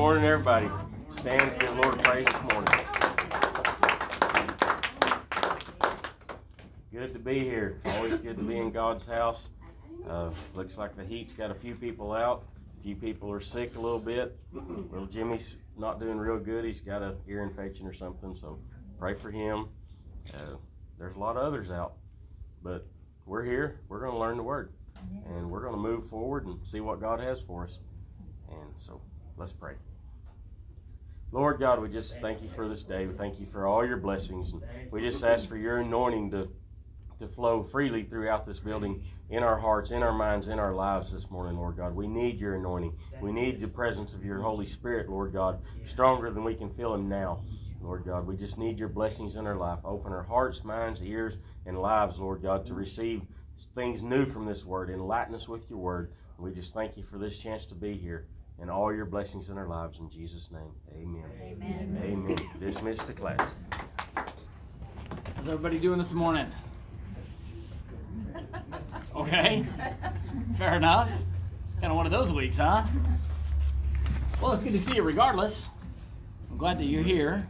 morning, everybody. Stands, give Lord praise this morning. Good to be here. It's always good to be in God's house. Uh, looks like the heat's got a few people out. A few people are sick a little bit. Little Jimmy's not doing real good. He's got an ear infection or something, so pray for him. Uh, there's a lot of others out, but we're here. We're going to learn the Word, and we're going to move forward and see what God has for us. And so let's pray. Lord God, we just thank you for this day. We thank you for all your blessings. And we just ask for your anointing to, to flow freely throughout this building, in our hearts, in our minds, in our lives this morning, Lord God. We need your anointing. We need the presence of your Holy Spirit, Lord God, stronger than we can feel him now. Lord God, we just need your blessings in our life. Open our hearts, minds, ears, and lives, Lord God, to receive things new from this word. Enlighten us with your word. We just thank you for this chance to be here and all your blessings in our lives. In Jesus' name, amen. Amen. Amen. Dismissed to class. How's everybody doing this morning? Okay. Fair enough. Kind of one of those weeks, huh? Well, it's good to see you regardless. I'm glad that you're here.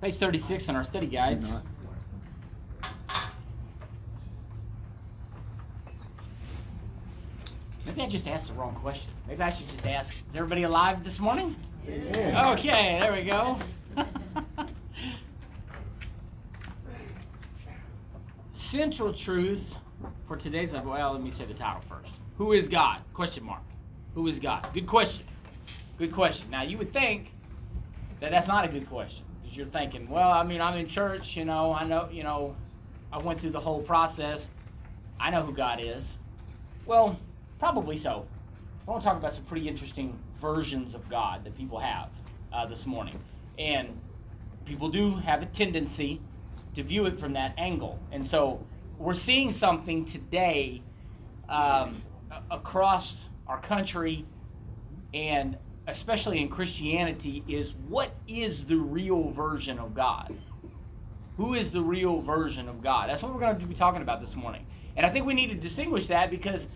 Page 36 on our study guides. Maybe I just asked the wrong question. Maybe I should just ask, is everybody alive this morning? Yeah. Okay, there we go. Central truth for today's well, let me say the title first. Who is God? Question mark. Who is God? Good question. Good question. Now you would think that that's not a good question because you're thinking, well, I mean, I'm in church, you know, I know, you know, I went through the whole process. I know who God is. Well, probably so. I want to talk about some pretty interesting versions of God that people have uh, this morning. And people do have a tendency to view it from that angle. And so we're seeing something today um, across our country and especially in Christianity is what is the real version of God? Who is the real version of God? That's what we're going to be talking about this morning. And I think we need to distinguish that because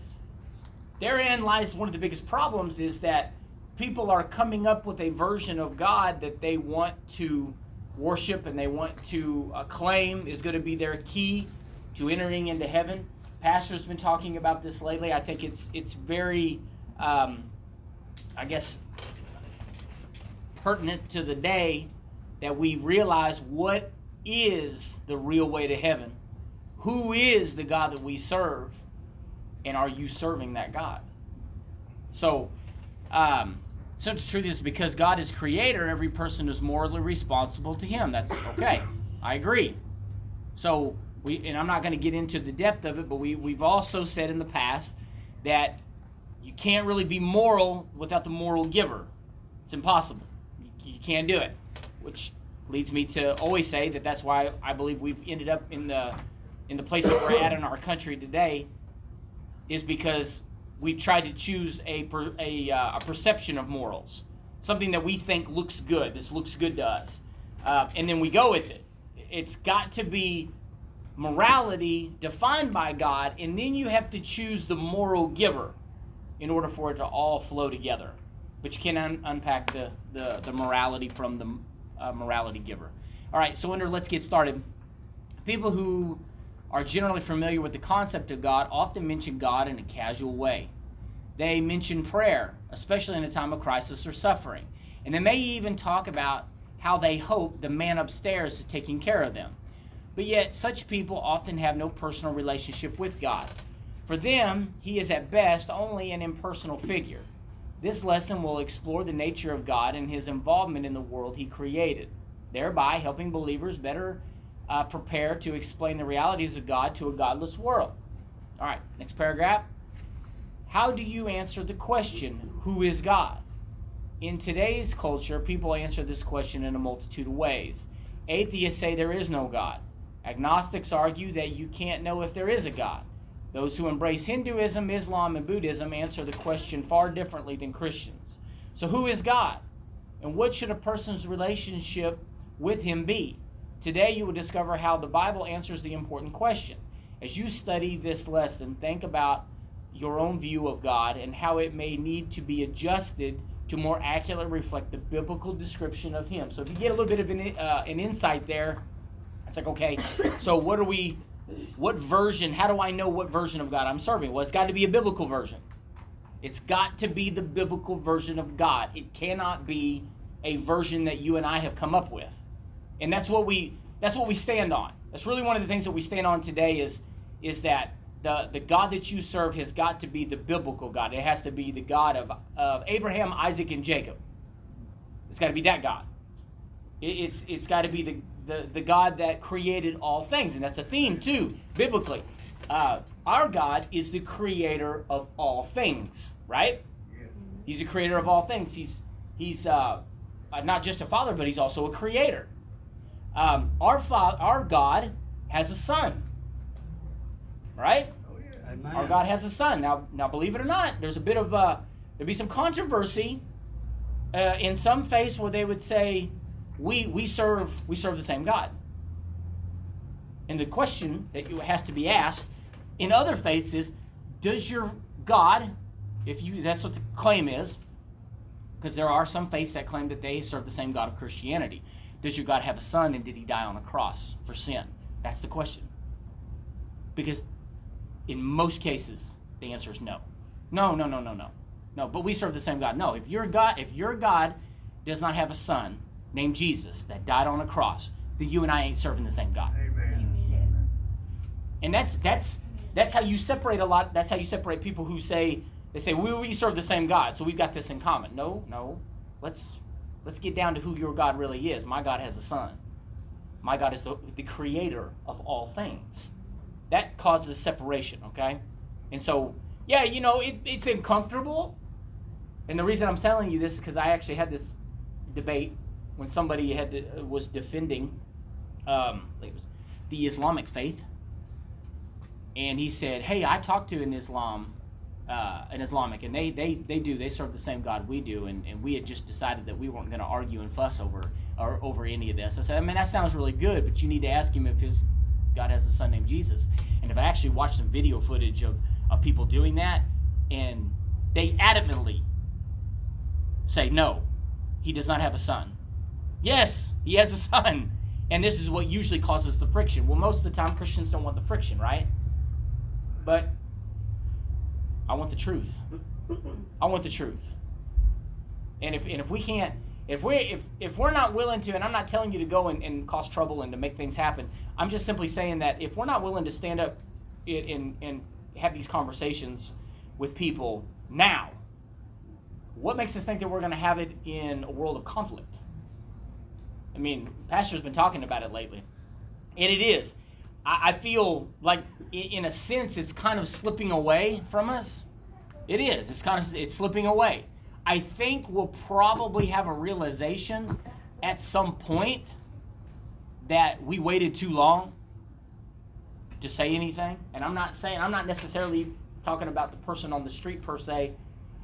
therein lies one of the biggest problems is that people are coming up with a version of God that they want to worship and they want to claim is going to be their key to entering into heaven. Pastor's been talking about this lately. I think it's it's very, um, I guess, pertinent to the day that we realize what is the real way to heaven, who is the God that we serve, and are you serving that God? So, um, such truth is because God is creator, every person is morally responsible to Him. That's okay. I agree. So we, and I'm not going to get into the depth of it, but we we've also said in the past that you can't really be moral without the moral giver. It's impossible. You, you can't do it, which leads me to always say that that's why I believe we've ended up in the in the place that we're at in our country today is because we've tried to choose a, per, a, uh, a, perception of morals, something that we think looks good. This looks good to us. Uh, and then we go with it. It's got to be morality defined by God, and then you have to choose the moral giver in order for it to all flow together. But you can un- unpack the, the, the, morality from the uh, morality giver. All right, so under let's get started. People who are generally familiar with the concept of God often mention God in a casual way. They mention prayer, especially in a time of crisis or suffering. And they may even talk about how they hope the man upstairs is taking care of them. But yet, such people often have no personal relationship with God. For them, he is at best only an impersonal figure. This lesson will explore the nature of God and his involvement in the world he created, thereby helping believers better uh, prepare to explain the realities of God to a godless world. All right, next paragraph. How do you answer the question, Who is God? In today's culture, people answer this question in a multitude of ways. Atheists say there is no God. Agnostics argue that you can't know if there is a God. Those who embrace Hinduism, Islam, and Buddhism answer the question far differently than Christians. So, who is God? And what should a person's relationship with Him be? Today, you will discover how the Bible answers the important question. As you study this lesson, think about your own view of God and how it may need to be adjusted to more accurately reflect the biblical description of Him. So if you get a little bit of an, uh, an insight there, it's like, okay, so what are we, what version, how do I know what version of God I'm serving? Well, it's got to be a biblical version. It's got to be the biblical version of God. It cannot be a version that you and I have come up with. And that's what we that's what we stand on. That's really one of the things that we stand on today is is that the, the God that you serve has got to be the biblical God. It has to be the God of, of Abraham, Isaac, and Jacob. It's got to be that God. It, it's it's got to be the, the, the God that created all things. And that's a theme, too, biblically. Uh, our God is the creator of all things, right? He's the creator of all things. He's, he's uh, not just a father, but he's also a creator. Um, our, fa- our God has a son right? Oh, yeah. Our God has a son. Now, now, believe it or not, there's a bit of uh, there'd be some controversy uh, in some faiths where they would say, "We we serve we serve the same God." And the question that you has to be asked in other faiths is, does your God, if you that's what the claim is, because there are some faiths that claim that they serve the same God of Christianity. Does your God have a son and did he die on a cross for sin? That's the question. Because in most cases, the answer is no. No, no, no, no, no. No, but we serve the same God. No, if your God, if your God does not have a son named Jesus that died on a cross, then you and I ain't serving the same God. Amen. And that's that's that's how you separate a lot. That's how you separate people who say they say we, we serve the same God, so we've got this in common. No, no. Let's let's get down to who your God really is. My God has a son. My God is the, the creator of all things that causes separation, okay? And so, yeah, you know, it, it's uncomfortable. And the reason I'm telling you this is because I actually had this debate when somebody had to, was defending um, was the Islamic faith, and he said, "Hey, I talked to an Islam, uh, an Islamic, and they they they do they serve the same God we do, and, and we had just decided that we weren't going to argue and fuss over or over any of this." I said, "I mean, that sounds really good, but you need to ask him if his God has a son named Jesus. And if I actually watched some video footage of, of people doing that, and they adamantly say, no, he does not have a son. Yes, he has a son. And this is what usually causes the friction. Well, most of the time, Christians don't want the friction, right? But I want the truth. I want the truth. And if, and if we can't if we if if we're not willing to, and I'm not telling you to go and, and cause trouble and to make things happen, I'm just simply saying that if we're not willing to stand up and and have these conversations with people now, what makes us think that we're going to have it in a world of conflict? I mean, Pastor's been talking about it lately, and it is. I, I feel like, in a sense, it's kind of slipping away from us. It is. It's kind of it's slipping away. I think we'll probably have a realization at some point that we waited too long to say anything. And I'm not saying, I'm not necessarily talking about the person on the street per se,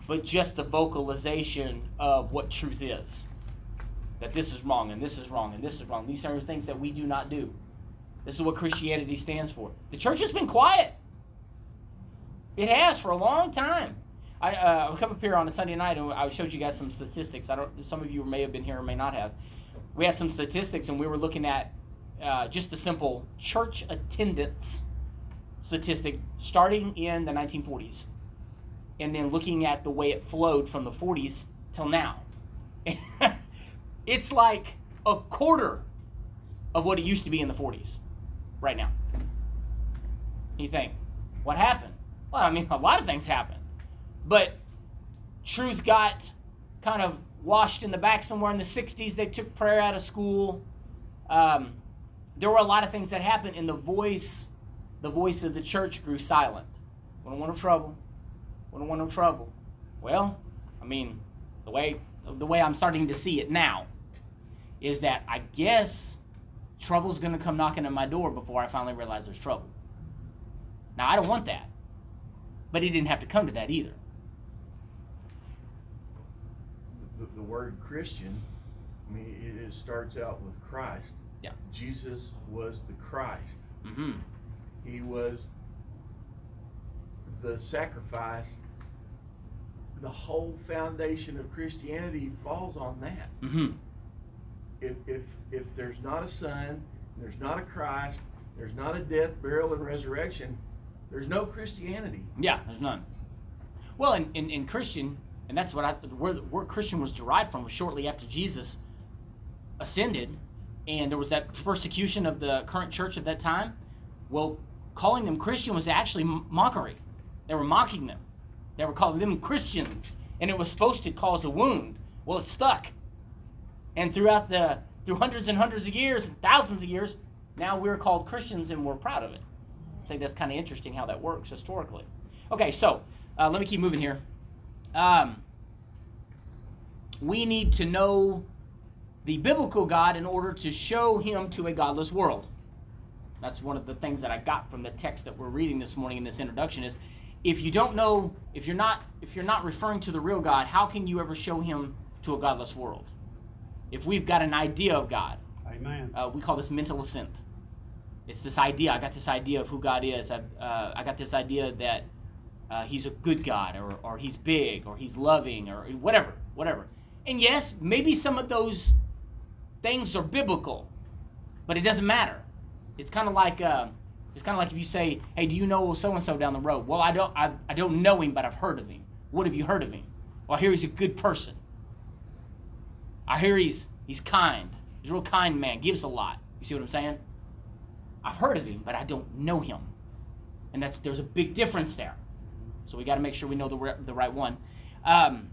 but just the vocalization of what truth is. That this is wrong and this is wrong and this is wrong. These are things that we do not do. This is what Christianity stands for. The church has been quiet. It has for a long time. I uh, come up here on a Sunday night and I showed you guys some statistics. I don't. Some of you may have been here or may not have. We had some statistics and we were looking at uh, just the simple church attendance statistic starting in the 1940s, and then looking at the way it flowed from the 40s till now. it's like a quarter of what it used to be in the 40s right now. You think, what happened? Well, I mean, a lot of things happened. But truth got kind of washed in the back somewhere in the 60s. They took prayer out of school. Um, there were a lot of things that happened, and the voice, the voice of the church grew silent. We don't want no trouble. We don't want no trouble. Well, I mean, the way the way I'm starting to see it now is that I guess trouble's going to come knocking at my door before I finally realize there's trouble. Now I don't want that, but it didn't have to come to that either. the, the word Christian, I mean, it, it starts out with Christ. Yeah. Jesus was the Christ. Mm-hmm. He was the sacrifice, the whole foundation of Christianity falls on that. Mm-hmm. If, if, if there's not a son, there's not a Christ, there's not a death, burial, and resurrection, there's no Christianity. Yeah, there's none. Well, in, in, in Christian, and that's what I where word Christian was derived from was shortly after Jesus ascended, and there was that persecution of the current church at that time. Well, calling them Christian was actually mockery. They were mocking them. They were calling them Christians, and it was supposed to cause a wound. Well, it stuck. And throughout the through hundreds and hundreds of years, thousands of years, now we're called Christians, and we're proud of it. I think that's kind of interesting how that works historically. Okay, so uh, let me keep moving here. Um, we need to know the biblical God in order to show him to a godless world. That's one of the things that I got from the text that we're reading this morning in this introduction is if you don't know if you're not if you're not referring to the real God, how can you ever show him to a godless world? If we've got an idea of God, Amen. uh, we call this mental assent. It's this idea. I got this idea of who God is. I, uh, I got this idea that uh, He's a good God, or, or He's big, or He's loving, or whatever, whatever. And yes, maybe some of those things are biblical, but it doesn't matter. It's kind of like uh, it's kind of like if you say, "Hey, do you know so and so down the road?" Well, I don't. I, I don't know him, but I've heard of him. What have you heard of him? Well, here he's a good person. I hear he's he's kind. He's a real kind man. Gives a lot. You see what I'm saying? I've heard of him, but I don't know him, and that's there's a big difference there. So we got to make sure we know the the right one. Um,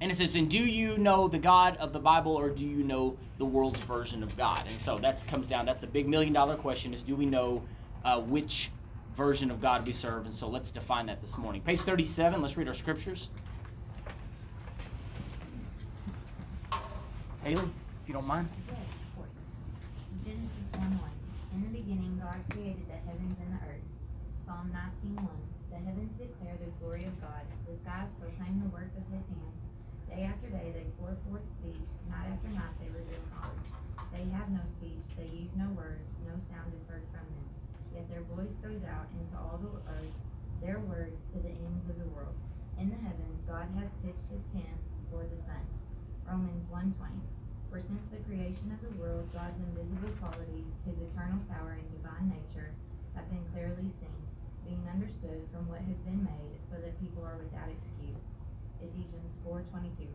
and it says, "And do you know the God of the Bible, or do you know the world's version of God?" And so that comes down. That's the big million dollar question: is do we know uh, which version of God we serve? And so let's define that this morning. Page thirty-seven. Let's read our scriptures. Haley, if you don't mind. Genesis 1 1. In the beginning, God created the heavens and the earth. Psalm 19 1. The heavens declare the glory of God, the skies proclaim the work of his hands. Day after day they pour forth speech, night after night they reveal knowledge. They have no speech, they use no words, no sound is heard from them. Yet their voice goes out into all the earth, their words to the ends of the world. In the heavens, God has pitched a tent for the sun. Romans 1:20. For since the creation of the world, God's invisible qualities, his eternal power and divine nature, have been clearly seen, being understood from what has been made, so that people are without excuse. Ephesians 4:22.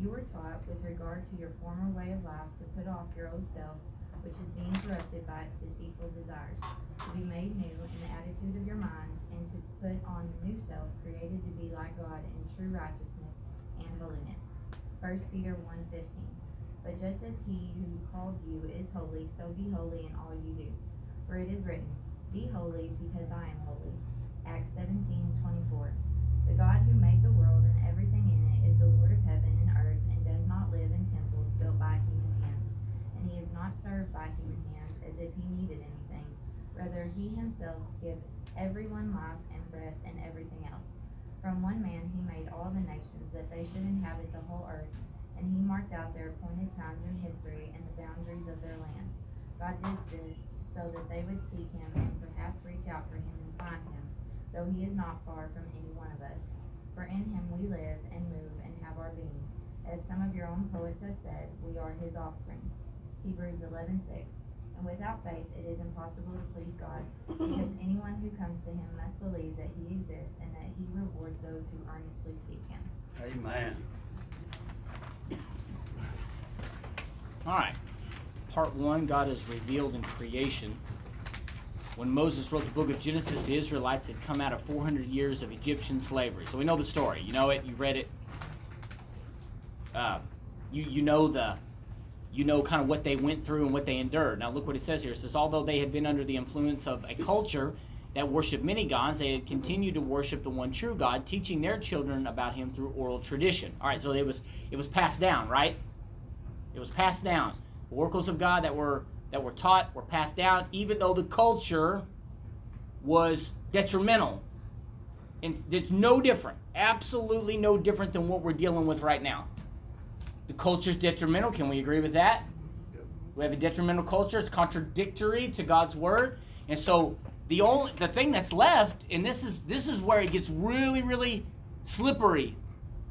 You were taught with regard to your former way of life to put off your old self, which is being corrupted by its deceitful desires, to be made new in the attitude of your minds, and to put on the new self, created to be like God in true righteousness and holiness. 1 Peter 1:15. But just as he who called you is holy, so be holy in all you do. For it is written, Be holy because I am holy. Acts 17:24. The God who made the world and everything in it is the Lord of heaven and earth and does not live in temples built by human hands. And he is not served by human hands as if he needed anything. Rather, he himself gives everyone life and breath and everything else. From one man he made all the nations that they should inhabit the whole earth, and he marked out their appointed times in history and the boundaries of their lands. God did this so that they would seek him and perhaps reach out for him and find him, though he is not far from any one of us. For in him we live and move and have our being. As some of your own poets have said, we are his offspring. Hebrews 11:6. And without faith it is impossible to please God, because anyone who comes to him must believe that he exists and that he rewards those who earnestly seek him. Amen. All right. Part one God is revealed in creation. When Moses wrote the book of Genesis, the Israelites had come out of 400 years of Egyptian slavery. So we know the story. You know it. You read it. Uh, you you know the you know kind of what they went through and what they endured. Now look what it says here. It says although they had been under the influence of a culture that worshiped many gods, they had continued to worship the one true God, teaching their children about Him through oral tradition. All right, so it was it was passed down, right? It was passed down. The oracles of God that were that were taught were passed down, even though the culture was detrimental. And it's no different, absolutely no different than what we're dealing with right now. The culture's detrimental. Can we agree with that? We have a detrimental culture. It's contradictory to God's word. And so the only the thing that's left, and this is this is where it gets really really slippery,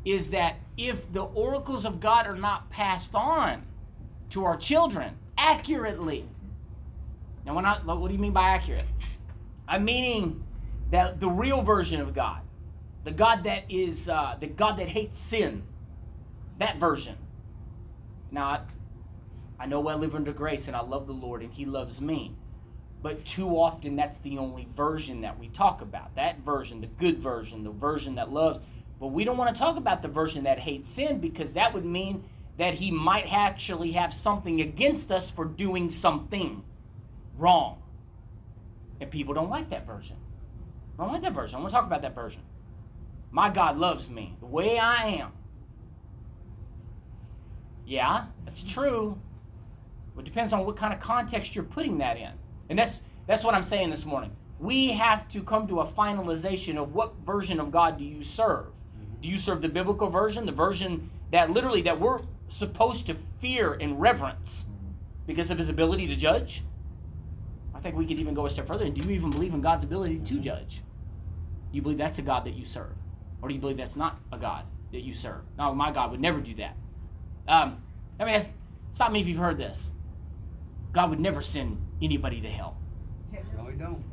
is that if the oracles of God are not passed on to our children accurately. Now, when I, what do you mean by accurate? I'm meaning that the real version of God, the God that is uh, the God that hates sin, that version. Now, I, I know I live under grace and I love the Lord and He loves me. But too often, that's the only version that we talk about. That version, the good version, the version that loves. But we don't want to talk about the version that hates sin because that would mean that He might actually have something against us for doing something wrong. And people don't like that version. I don't like that version. I want to talk about that version. My God loves me the way I am. Yeah, that's true. It depends on what kind of context you're putting that in. And that's that's what I'm saying this morning. We have to come to a finalization of what version of God do you serve? Do you serve the biblical version, the version that literally that we're supposed to fear and reverence because of his ability to judge? I think we could even go a step further. And do you even believe in God's ability to judge? You believe that's a God that you serve? Or do you believe that's not a God that you serve? No, my God would never do that. Um, I mean, stop me if you've heard this. God would never send anybody to hell. No, he don't.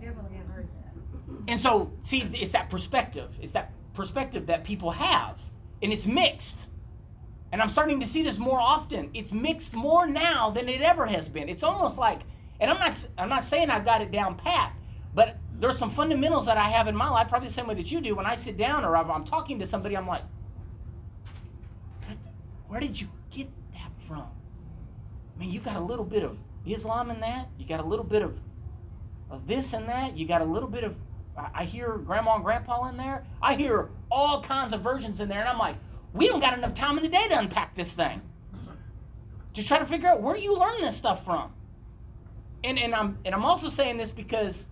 Definitely have heard that. And so, see, it's that perspective. It's that perspective that people have, and it's mixed. And I'm starting to see this more often. It's mixed more now than it ever has been. It's almost like, and I'm not, I'm not saying I've got it down pat, but there's some fundamentals that I have in my life, probably the same way that you do. When I sit down or I'm talking to somebody, I'm like, where did you get that from? I mean, you got a little bit of Islam in that. You got a little bit of of this and that. You got a little bit of I hear grandma and grandpa in there. I hear all kinds of versions in there, and I'm like, we don't got enough time in the day to unpack this thing. Just try to figure out where you learn this stuff from. And and I'm and I'm also saying this because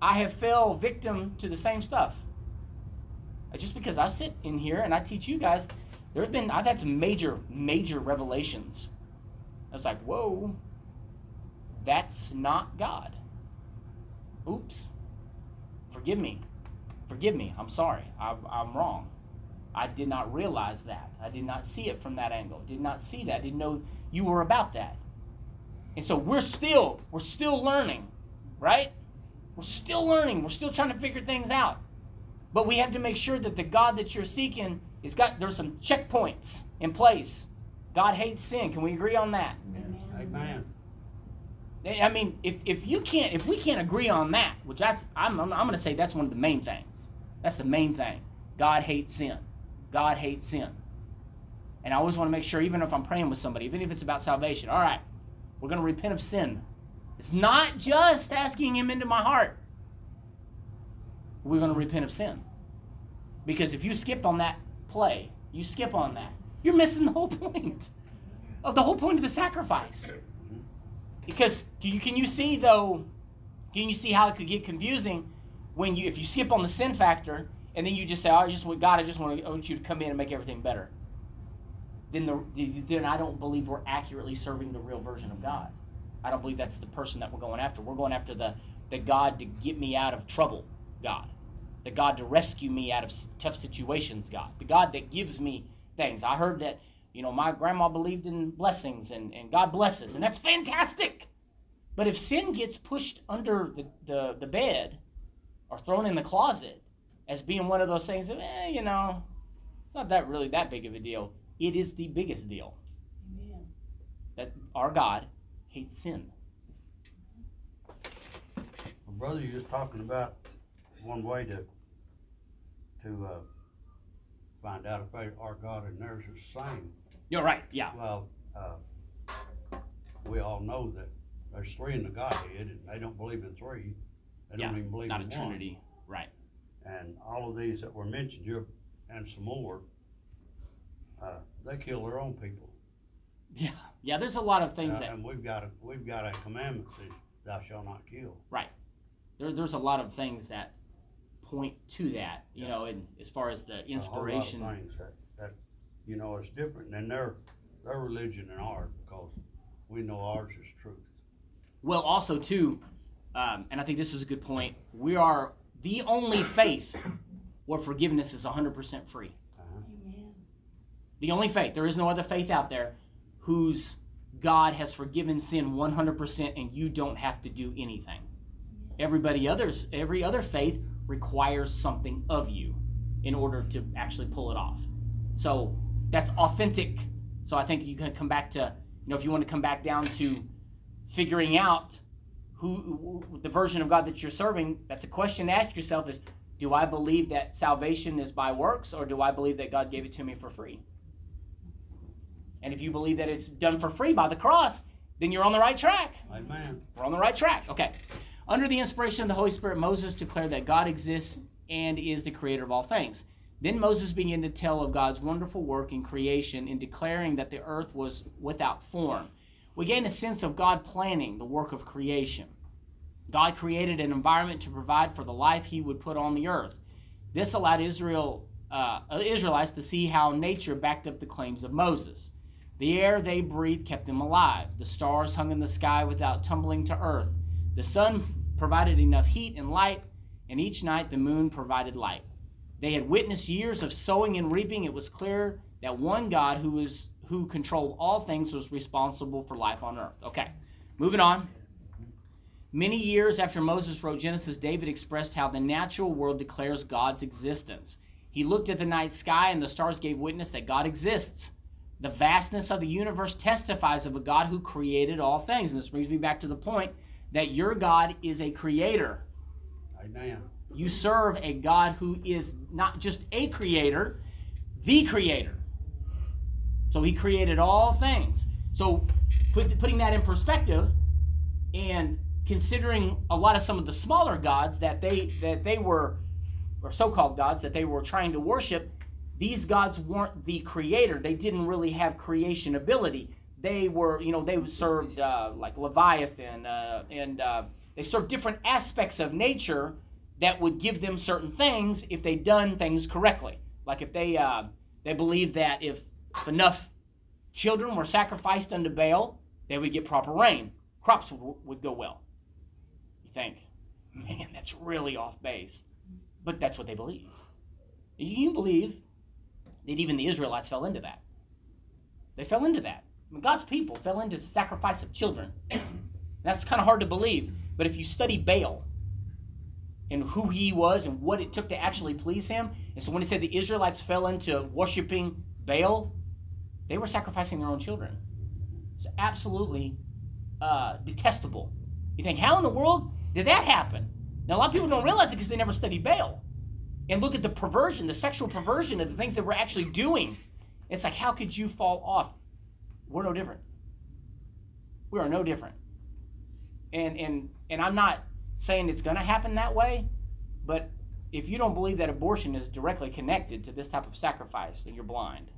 I have fell victim to the same stuff. Uh, just because I sit in here and I teach you guys, there have been I've had some major, major revelations. I was like, whoa, that's not God. Oops. Forgive me. Forgive me. I'm sorry. I, I'm wrong. I did not realize that. I did not see it from that angle. Did not see that. Didn't know you were about that. And so we're still, we're still learning, right? We're still learning. We're still trying to figure things out. But we have to make sure that the God that you're seeking is got there's some checkpoints in place. God hates sin. Can we agree on that? Amen. I mean, if, if you can't, if we can't agree on that, which that's, I'm, I'm, I'm going to say that's one of the main things. That's the main thing. God hates sin. God hates sin. And I always want to make sure, even if I'm praying with somebody, even if it's about salvation, all right, we're going to repent of sin. It's not just asking Him into my heart. We're going to repent of sin. Because if you skip on that play, you skip on that, you're missing the whole point of the whole point of the sacrifice. Because you, can you see though? Can you see how it could get confusing when you if you skip on the sin factor and then you just say, "Oh, I just want God, I just want, to, I want you to come in and make everything better." Then the then I don't believe we're accurately serving the real version of God. I don't believe that's the person that we're going after. We're going after the the God to get me out of trouble, God. The God to rescue me out of tough situations, God. The God that gives me things. I heard that you know, my grandma believed in blessings and, and God blesses, and that's fantastic. But if sin gets pushed under the, the, the bed or thrown in the closet as being one of those things, eh, you know, it's not that really that big of a deal. It is the biggest deal. Amen. That our God hates sin. Well, brother, you're just talking about one way to to uh, find out if they, our God and theirs is the same. You're right. Yeah. Well, uh, we all know that there's three in the Godhead, and they don't believe in three. They yeah. don't even believe not in a one. Trinity. Right. And all of these that were mentioned here, and some more, uh, they kill their own people. Yeah. Yeah. There's a lot of things Uh, that and we've got a we've got a commandment that thou shalt not kill. Right. There, there's a lot of things that point to that, you Yeah. know, and as far as the A whole lot of inspiration. things that, that you know it's different than their their religion and ours because we know ours is truth. Well, also too, um, and I think this is a good point. We are the only faith where forgiveness is 100% free. Amen. The only faith. There is no other faith out there whose God has forgiven sin 100% and you don't have to do anything. Everybody others, every other faith requires something of you in order to actually pull it off. So that's authentic. So I think you can come back to, you know, if you want to come back down to figuring out who, the version of God that you're serving, that's a question to ask yourself is do I believe that salvation is by works or do I believe that God gave it to me for free? And if you believe that it's done for free by the cross, then you're on the right track. Amen. We're on the right track. Okay. Under the inspiration of the Holy Spirit, Moses declared that God exists and is the creator of all things. Then Moses began to tell of God's wonderful work in creation in declaring that the earth was without form. We gain a sense of God planning the work of creation. God created an environment to provide for the life he would put on the earth. This allowed Israel, uh, Israelites to see how nature backed up the claims of Moses. The air they breathed kept them alive. The stars hung in the sky without tumbling to earth. The sun provided enough heat and light, and each night the moon provided light. They had witnessed years of sowing and reaping. It was clear that one God who was who controlled all things was responsible for life on earth. Okay, moving on. Many years after Moses wrote Genesis, David expressed how the natural world declares God's existence. He looked at the night sky, and the stars gave witness that God exists. The vastness of the universe testifies of a God who created all things. And this brings me back to the point that your God is a creator. Amen. You serve a God who is not just a creator, the creator. So he created all things. So put, putting that in perspective and considering a lot of some of the smaller gods that they that they were or so-called gods that they were trying to worship, these gods weren't the creator. They didn't really have creation ability. They were, you know, they served uh, like Leviathan uh, and uh, they served different aspects of nature that would give them certain things if they done things correctly. Like if they uh, they believed that if, if enough children were sacrificed unto Baal, they would get proper rain. Crops would, would go well. You think, man, that's really off base, but that's what they believed. You believe that even the Israelites fell into that. They fell into that. God's people fell into the sacrifice of children. That's kind of hard to believe. But if you study Baal and who he was and what it took to actually please him, and so when he said the Israelites fell into worshiping Baal, they were sacrificing their own children. It's absolutely uh, detestable. You think, how in the world did that happen? Now, a lot of people don't realize it because they never studied Baal. And look at the perversion, the sexual perversion of the things that we're actually doing. It's like, how could you fall off? We're no different. We are no different. And and and I'm not saying it's going to happen that way, but if you don't believe that abortion is directly connected to this type of sacrifice, then you're blind.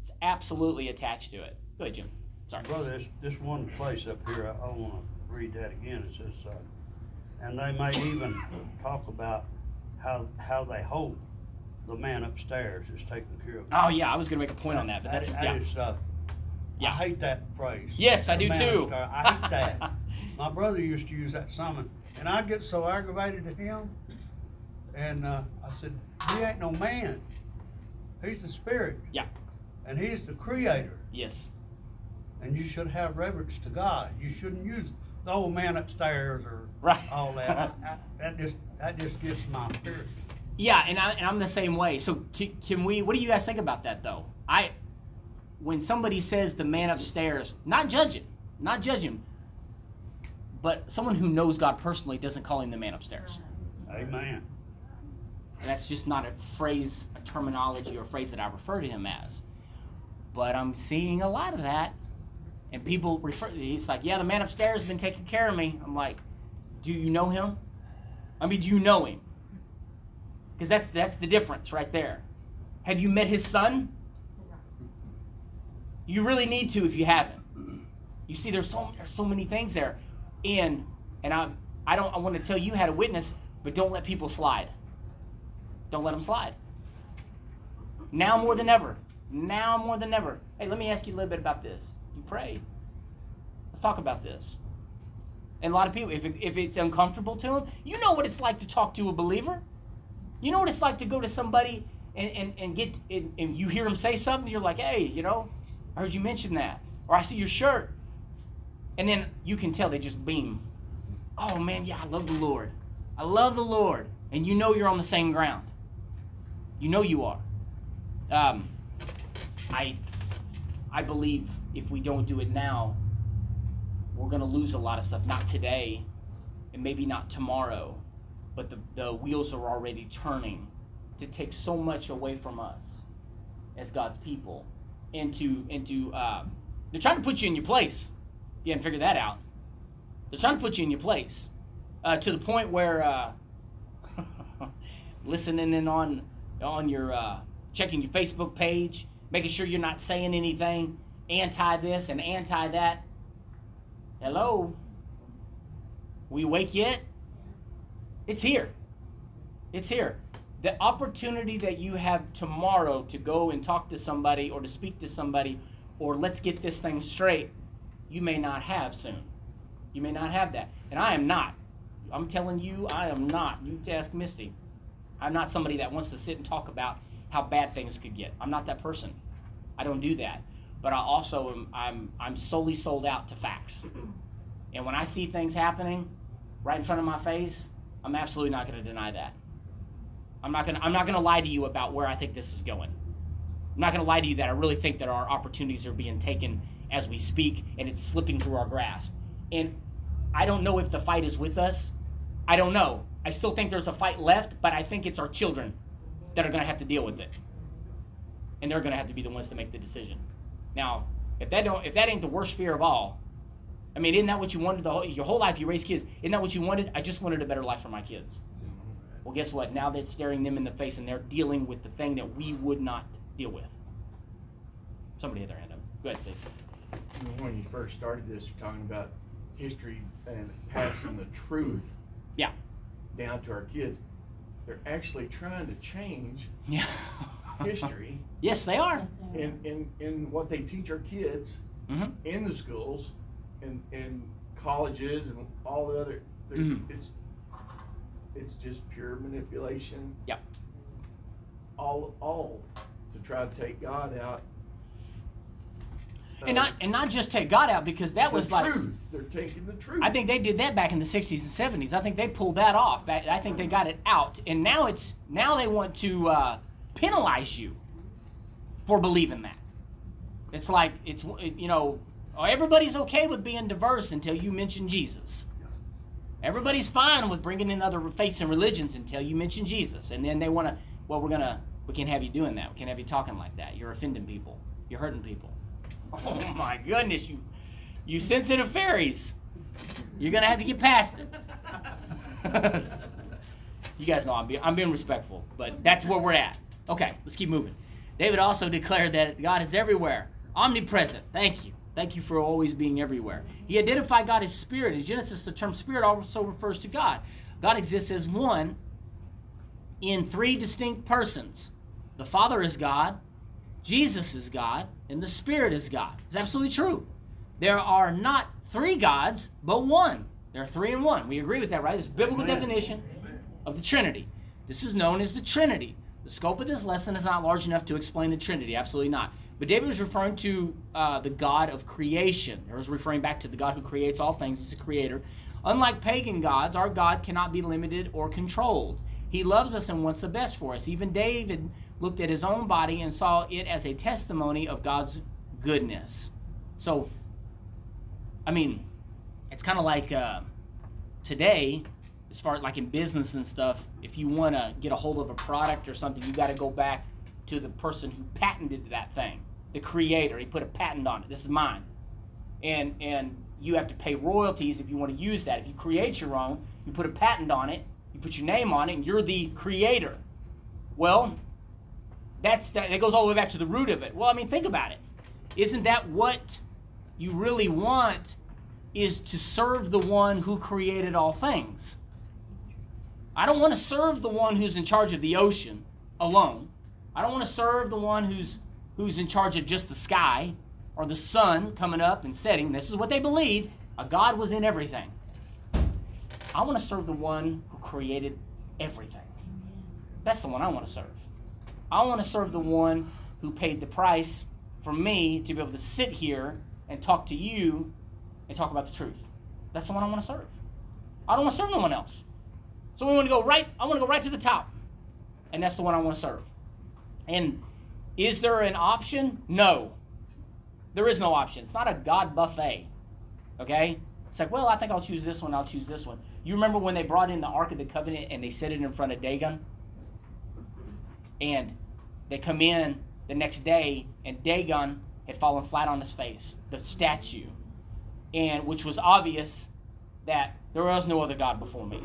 It's absolutely attached to it. Go ahead, Jim. Sorry. Brother, this, this one place up here, I, I wanna read that again, it says, uh, and they may even talk about how, how they hope the man upstairs is taking care of. Oh yeah, I was going to make a point on that, but that's That- yeah. that is, uh, I hate that phrase. Yes, I do too. I hate that. My brother used to use that summon, and I'd get so aggravated at him, and, uh, I said, he ain't no man. He's the spirit, Yeah. and he's the creator. Yes. and you should have reverence to God. You shouldn't use the old man upstairs or Right. all that. that. That just that just gets my spirit. Yeah, and, I, and I'm the same way. So can, can we? What do you guys think about that though? I, when somebody says the man upstairs, not judge him, not judge him, but someone who knows God personally doesn't call him the man upstairs. Amen. That's just not a phrase, a terminology, or a phrase that I refer to him as. But I'm seeing a lot of that, and people refer. He's like, "Yeah, the man upstairs has been taking care of me." I'm like, "Do you know him? I mean, do you know him? Because that's that's the difference right there. Have you met his son? You really need to if you haven't. You see, there's so there's so many things there, and and I I don't I want to tell you how to witness, but don't let people slide. Don't let them slide. Now more than ever. Now more than ever. Hey, let me ask you a little bit about this. You prayed. Let's talk about this. And a lot of people, if, it, if it's uncomfortable to them, you know what it's like to talk to a believer. You know what it's like to go to somebody and, and, and get and, and you hear them say something, you're like, hey, you know, I heard you mention that. Or I see your shirt. And then you can tell they just beam. Oh man, yeah, I love the Lord. I love the Lord. And you know you're on the same ground. You know you are. Um, I I believe if we don't do it now, we're going to lose a lot of stuff. Not today, and maybe not tomorrow, but the, the wheels are already turning to take so much away from us as God's people. Into and to um, they're trying to put you in your place. You haven't figured that out. They're trying to put you in your place uh, to the point where uh, listening in on on your uh, checking your Facebook page, making sure you're not saying anything anti this and anti that. Hello? We wake yet? It's here. It's here. The opportunity that you have tomorrow to go and talk to somebody or to speak to somebody or let's get this thing straight, you may not have soon. You may not have that. And I am not. I'm telling you, I am not. You ask Misty. I'm not somebody that wants to sit and talk about how bad things could get. I'm not that person. I don't do that. But I also am I'm I'm solely sold out to facts. And when I see things happening right in front of my face, I'm absolutely not going to deny that. I'm not to I'm not to lie to you about where I think this is going. I'm not to lie to you that I really think that our opportunities are being taken as we speak and it's slipping through our grasp. And I don't know if the fight is with us. I don't know. I still think there's a fight left, but I think it's our children that are to have to deal with it. And they're to have to be the ones to make the decision. Now, if that don't if that ain't the worst fear of all, I mean, isn't that what you wanted the whole, your whole life? You raise kids. Isn't that what you wanted? I just wanted a better life for my kids. Well, guess what? Now they're staring them in the face and they're dealing with the thing that we would not deal with. Somebody had their hand up. Go ahead, Steve. When you first started this, you're talking about history and passing the truth Yeah. down to our kids. They're actually trying to change Yeah. history yes, they are. in, in, in what they teach our kids hmm in the schools and, and colleges and all the other. they're- Mhm. It's it's just pure manipulation. Yep. All all to try to take God out. And not and not just take God out because that was like truth. They're taking the truth. I think they did that back in the 60s and 70s. I think they pulled that off. Back- I think they got it out, and now it's now they want to uh, penalize you for believing that. It's like it's you know everybody's okay with being diverse until you mention Jesus. Everybody's fine with bringing in other faiths and religions until you mention Jesus, and then they want to. Well, we're gonna we can't have you doing that. We can't have you talking like that. You're offending people. You're hurting people. Oh my goodness, you you sensitive fairies. You're gonna have to get past it. you guys know I'm being, I'm being respectful, but that's where we're at. Okay, let's keep moving. David also declared that God is everywhere, omnipresent. Thank you. Thank you for always being everywhere. He identified God as spirit. In Genesis, the term spirit also refers to God. God exists as one in three distinct persons. The Father is God, Jesus is God, and the Spirit is God. It's absolutely true. There are not three gods, but one. There are three in one. We agree with that, right? It's a biblical Amen. definition of the Trinity. This is known as the Trinity. The scope of this lesson is not large enough to explain the Trinity. Absolutely not. But David was referring to uh, the God of creation. He was referring back to the God who creates all things as a creator. Unlike pagan gods, our God cannot be limited or controlled. He loves us and wants the best for us. Even David looked at his own body and saw it as a testimony of God's goodness. So, I mean, it's kind of like uh, today, as far as like in business and stuff, if you want to get a hold of a product or something, you got to go back to the person who patented that thing, the creator. He put a patent on it. This is mine, and and you have to pay royalties if you want to use that. If you create your own, you put a patent on it, you put your name on it, and you're the creator. Well, that's that. It goes all the way back to the root of it. Well, I mean, think about it. Isn't that what you really want? Is to serve the one who created all things. I don't want to serve the one who's in charge of the ocean alone. I don't want to serve the one who's who's in charge of just the sky or the sun coming up and setting. This is what they believed. A God was in everything. I want to serve the one who created everything. That's the one I want to serve. I want to serve the one who paid the price for me to be able to sit here and talk to you and talk about the truth. That's the one I want to serve. I don't want to serve no one else. So we want to go right. I want to go right to the top, and that's the one I want to serve. And is there an option? No. There is no option. It's not a God buffet. Okay? It's like, well, I think I'll choose this one. I'll choose this one. You remember when they brought in the Ark of the Covenant and they set it in front of Dagon? And they come in the next day, and Dagon had fallen flat on his face, the statue, and which was obvious that there was no other God before me.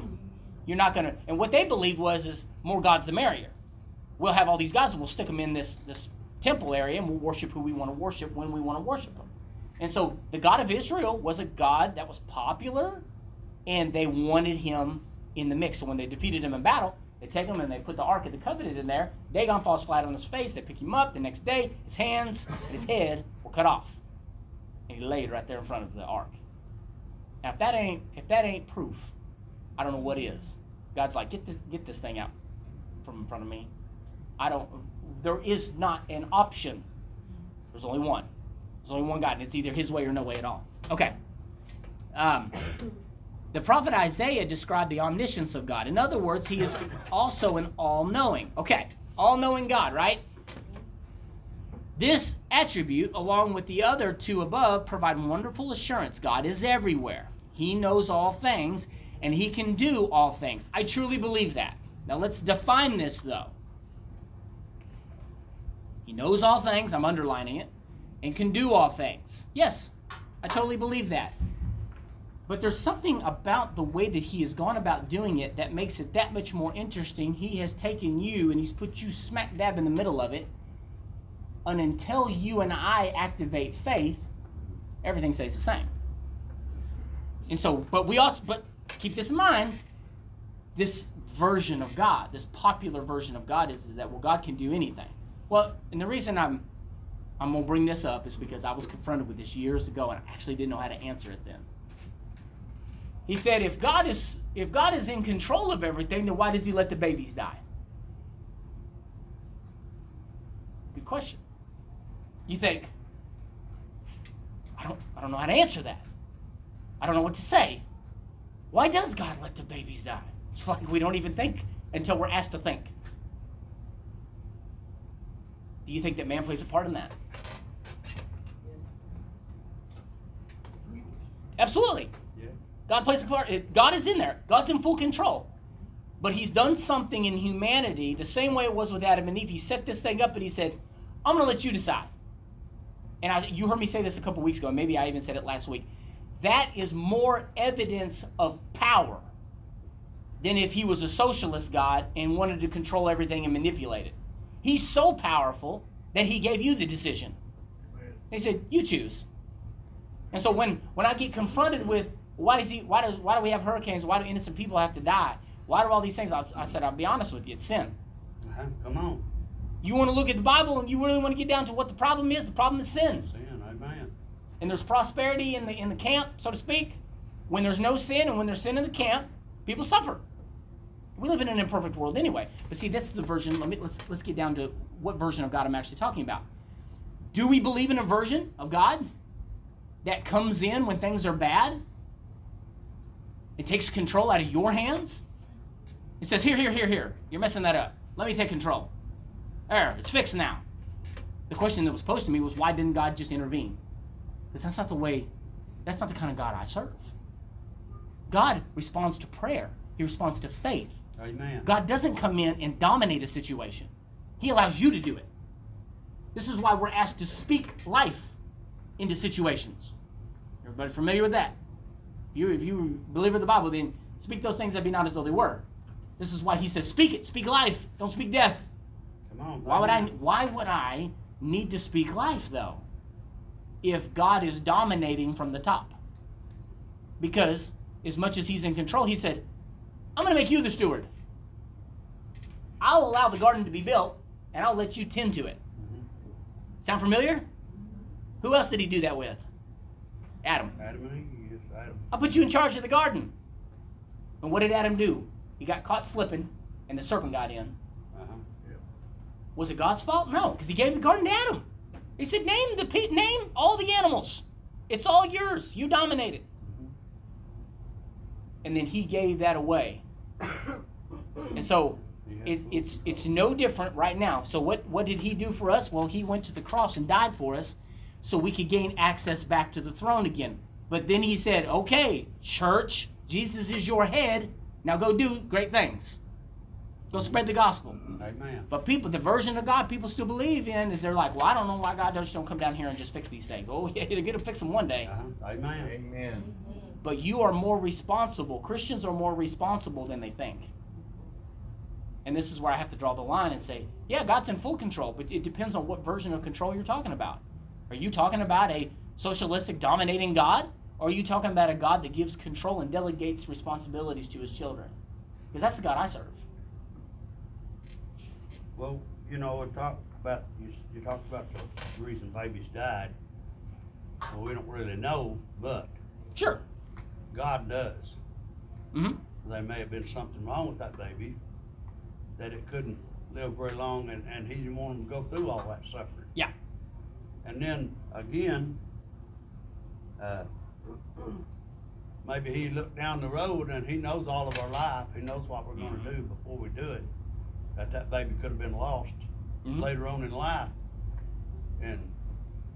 You're not gonna. And what they believed was is more gods the merrier. We'll have all these gods, and we'll stick them in this this temple area, and we'll worship who we want to worship when we want to worship them. And so the God of Israel was a God that was popular, and they wanted him in the mix. So when they defeated him in battle, they take him and they put the Ark of the Covenant in there. Dagon falls flat on his face. They pick him up. The next day, his hands and his head were cut off, and he laid right there in front of the Ark. Now, if that ain't if that ain't proof, I don't know what is. God's like, get this get this thing out from in front of me. I don't. There is not an option. There's only one. There's only one God, and it's either His way or no way at all. Okay. Um, the prophet Isaiah described the omniscience of God. In other words, He is also an all-knowing. Okay, all-knowing God, right? This attribute, along with the other two above, provide wonderful assurance. God is everywhere. He knows all things, and He can do all things. I truly believe that. Now let's define this, though. He knows all things, I'm underlining it, and can do all things. Yes, I totally believe that. But there's something about the way that he has gone about doing it that makes it that much more interesting. He has taken you and he's put you smack dab in the middle of it. And until you and I activate faith, everything stays the same. And so, but we also, but keep this in mind this version of God, this popular version of God is, is that, well, God can do anything. Well, and the reason I'm I'm gonna bring this up is because I was confronted with this years ago and I actually didn't know how to answer it then. He said, if God is if God is in control of everything, then why does he let the babies die? Good question. You think, I don't I don't know how to answer that. I don't know what to say. Why does God let the babies die? It's like we don't even think until we're asked to think. Do you think that man plays a part in that? Absolutely. Yeah. God plays a part. God is in there. God's in full control. But he's done something in humanity the same way it was with Adam and Eve. He set this thing up and he said, I'm going to let you decide. And I, you heard me say this a couple weeks ago, and maybe I even said it last week. That is more evidence of power than if he was a socialist God and wanted to control everything and manipulate it. He's so powerful that he gave you the decision. He said, "You choose." And so when when I get confronted with why does he why does why do we have hurricanes? Why do innocent people have to die? Why do all these things? I, I said, I'll be honest with you, it's sin. Uh-huh. Come on. You want to look at the Bible and you really want to get down to what the problem is. The problem is sin. Sin, amen. And there's prosperity in the in the camp, so to speak. When there's no sin and when there's sin in the camp, people suffer. We live in an imperfect world anyway. But see, that's the version. Let me let's let's get down to what version of God I'm actually talking about. Do we believe in a version of God that comes in when things are bad? It takes control out of your hands. It says, "Here, here, here, here. You're messing that up. Let me take control." There, it's fixed now. The question that was posed to me was, why didn't God just intervene? Because that's not the way. That's not the kind of God I serve. God responds to prayer. He responds to faith. Amen. God doesn't come in and dominate a situation. He allows you to do it. This is why we're asked to speak life into situations. Everybody familiar with that? If you, if you believe in the Bible, then speak those things that be not as though they were. This is why he says, speak it, speak life, don't speak death. Come on. Why would I why would I need to speak life though? If God is dominating from the top. Because as much as he's in control, he said, I'm going to make you the steward. I'll allow the garden to be built and I'll let you tend to it. Sound familiar? Who else did he do that with? Adam. Adam yes, Adam. I'll put you in charge of the garden. And what did Adam do? He got caught slipping, and the serpent got in. Uh-huh. Was it God's fault? No, because He gave the garden to Adam. He said, "Name the pe- name all the animals. It's all yours. You dominate it." And then He gave that away. And so He had it, it's it's no different right now. So what what did He do for us? Well, He went to the cross and died for us, so we could gain access back to the throne again. But then He said, "Okay, church, Jesus is your head. Now go do great things. Go spread the gospel." Amen. But people, the version of God people still believe in is they're like, well, I don't know why God just don't come down here and just fix these things. Oh, yeah, they're gonna fix them one day. Uh-huh. Amen. Amen. But you are more responsible. Christians are more responsible than they think. And this is where I have to draw the line and say, yeah, God's in full control, but it depends on what version of control you're talking about. Are you talking about a socialistic dominating God? Or are you talking about a God that gives control and delegates responsibilities to his children? Because that's the God I serve. Well, you know, we talked about, you, you talked about the reason babies died. Well, we don't really know, but Sure. God does. hmm There may have been something wrong with that baby, that it couldn't live very long, and, and he didn't want them to go through all that suffering. Yeah. And then, again, uh, maybe he looked down the road and he knows all of our life, he knows what we're gonna do before we do it. That that baby could have been lost Mhm. later on in life and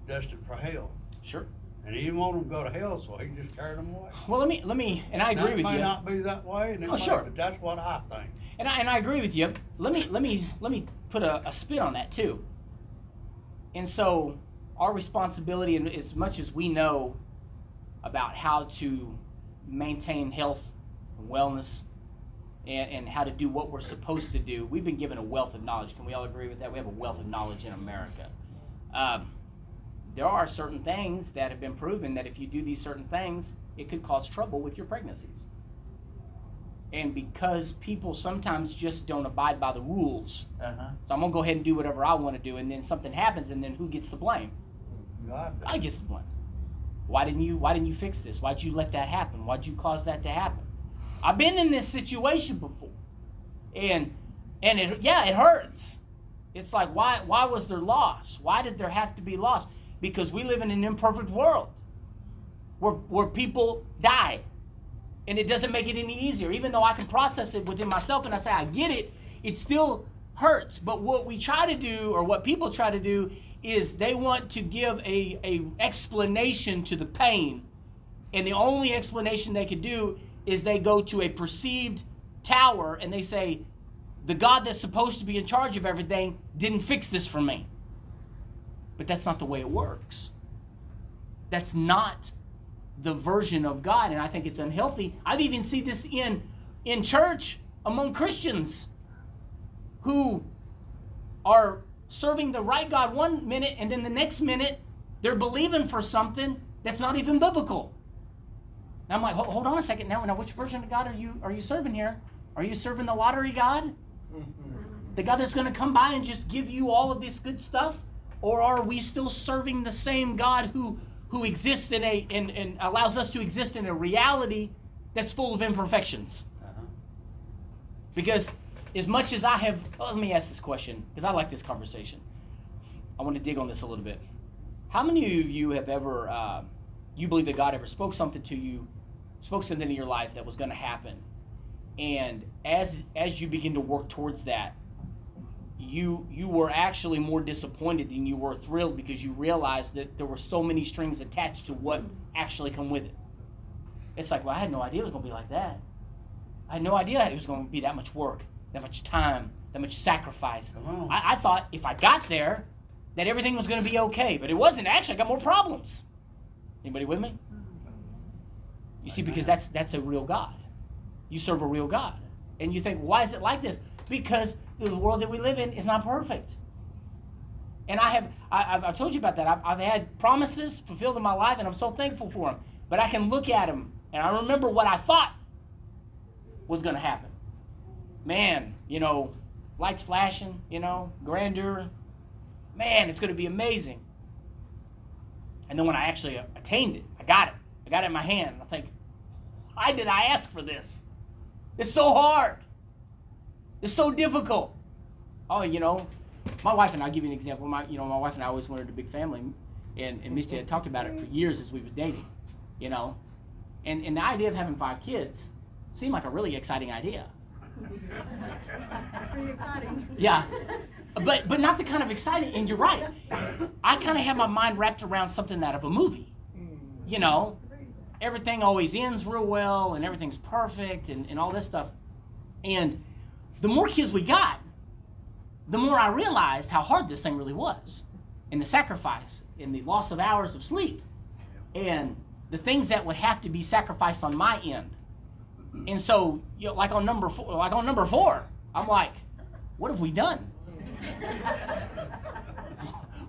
destined for hell. Sure. And he didn't want them to go to hell, so he just carried them away. Well, let me let me, and I Now, agree it with may you, May not be that way, and Oh, might, sure. but that's what I think. And I and I agree with you. Let me let me let me put a, a spin on that too. And so, our responsibility, and as much as we know about how to maintain health and wellness, and, and how to do what we're supposed to do, we've been given a wealth of knowledge. Can we all agree with that? We have a wealth of knowledge in America. Um, there are certain things that have been proven that if you do these certain things, it could cause trouble with your pregnancies. And because people sometimes just don't abide by the rules, Uh-huh. so I'm gonna go ahead and do whatever I want to do, and then something happens, and then who gets the blame? God, God gets the blame. Why didn't you? Why didn't you fix this? Why'd you let that happen? Why'd you cause that to happen? I've been in this situation before, and and it yeah, it hurts. It's like why why was there loss? Why did there have to be loss? Because we live in an imperfect world, where where people die, and it doesn't make it any easier. Even though I can process it within myself and I say I get it, it still hurts. But what we try to do, or what people try to do, is they want to give a, a explanation to the pain, and the only explanation they can do is they go to a perceived tower and they say, the God that's supposed to be in charge of everything didn't fix this for me. But that's not the way it works. That's not the version of God, and I think it's unhealthy. I've even seen this in in church among Christians who are serving the right God one minute, and then the next minute they're believing for something that's not even biblical. I'm like, hold on a second now. Now, which version of God are you are you serving here? Are you serving the lottery God? The God that's going to come by and just give you all of this good stuff? Or are we still serving the same God who who exists in a and, and allows us to exist in a reality that's full of imperfections? uh-huh. Because as much as I have, well, let me ask this question because I like this conversation. I want to dig on this a little bit. How many of you have ever, uh, you believe that God ever spoke something to you, spoke something in your life that was going to happen, and as as you begin to work towards that, you you were actually more disappointed than you were thrilled because you realized that there were so many strings attached to what actually come with it. It's like, well, I had no idea it was going to be like that. I had no idea it was going to be that much work, that much time, that much sacrifice. I, I thought if I got there, that everything was going to be okay, but it wasn't. Actually, I got more problems. Anybody with me? You see, because that's that's a real God. You serve a real God, and you think, why is it like this? Because the world that we live in is not perfect. And I have, I, I've told you about that. I've, I've had promises fulfilled in my life, and I'm so thankful for them. But I can look at them, and I remember what I thought was going to happen. Man, you know, lights flashing, you know, grandeur. Man, it's going to be amazing. And then when I actually uh, attained it, I got it. I got it in my hand. And I think, why did I ask for this? It's so hard. It's so difficult. Oh, you know, my wife and I, I'll give you an example. My, you know, my wife and I always wanted a big family, and, and Misty had talked about it for years as we were dating, you know, and and the idea of having five kids seemed like a really exciting idea. Pretty exciting. Yeah. But but not the kind of exciting and you're right. I kind of have my mind wrapped around something out of a movie. You know, everything always ends real well and everything's perfect and, and all this stuff. And the more kids we got, the more I realized how hard this thing really was. And the sacrifice and the loss of hours of sleep and the things that would have to be sacrificed on my end. And so, you know, like on number four, like on number four, I'm like, what have we done?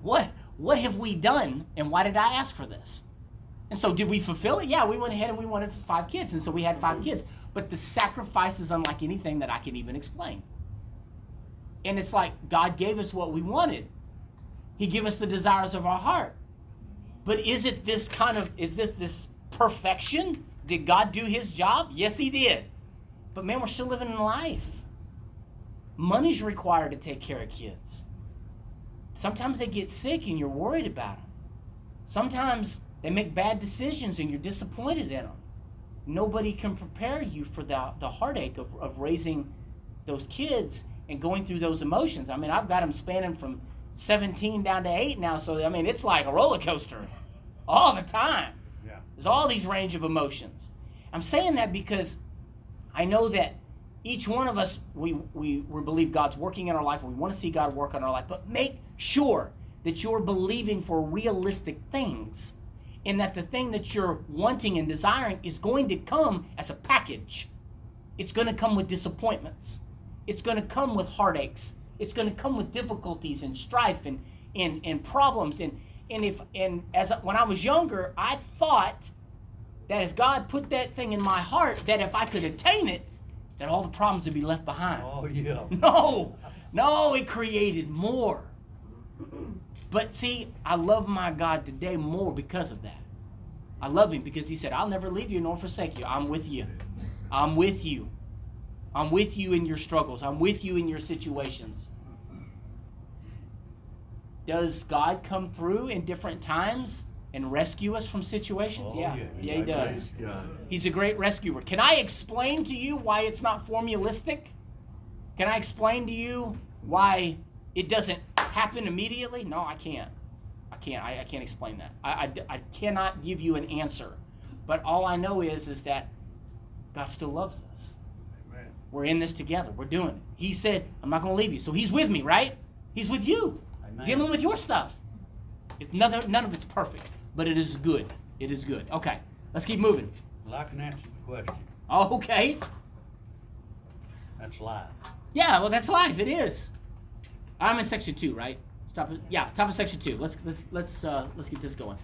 what what have we done and why did I ask for this? And so did we fulfill it? Yeah, we went ahead and we wanted five kids, and so we had five kids. But the sacrifice is unlike anything that I can even explain. And it's like God gave us what we wanted. He gave us the desires of our heart. But is it this kind of is this this perfection? Did God do his job? Yes, he did. But man, we're still living in life. Money's required to take care of kids. Sometimes they get sick and you're worried about them. Sometimes they make bad decisions and you're disappointed in them. Nobody can prepare you for the, the heartache of, of raising those kids and going through those emotions. I mean, I've got them spanning from 17 down to 8 now, so I mean, it's like a roller coaster all the time. Yeah. There's all these range of emotions. I'm saying that because I know that each one of us, we, we, we believe God's working in our life. We want to see God work in our life. But make sure that you're believing for realistic things and that the thing that you're wanting and desiring is going to come as a package. It's going to come with disappointments. It's going to come with heartaches. It's going to come with difficulties and strife and, and, and problems. And, and if and as when I was younger, I thought that as God put that thing in my heart, that if I could attain it, that all the problems would be left behind. Oh, yeah. No, no, it created more. But see, I love my God today more because of that. I love Him because He said, I'll never leave you nor forsake you. I'm with you. I'm with you. I'm with you in your struggles. I'm with you in your situations. Does God come through in different times and rescue us from situations? Oh, yeah. yeah. yeah, He does. He's a great rescuer. Can I explain to you why it's not formulistic? Can I explain to you why it doesn't happen immediately? No, I can't. I can't. I, I can't explain that. I, I, I cannot give you an answer. But all I know is is that God still loves us. Amen. We're in this together. We're doing it. He said, I'm not going to leave you. So he's with me, right? He's with you. Amen. Dealing with your stuff. It's none, none of it's perfect, but it is good. It is good. Okay, let's keep moving. Well, I can answer the question. Okay. That's life. Yeah, well, that's life. It is. I'm in section two, right? Stop it. Yeah, top of section two. Let's let's let's uh, let's get this going.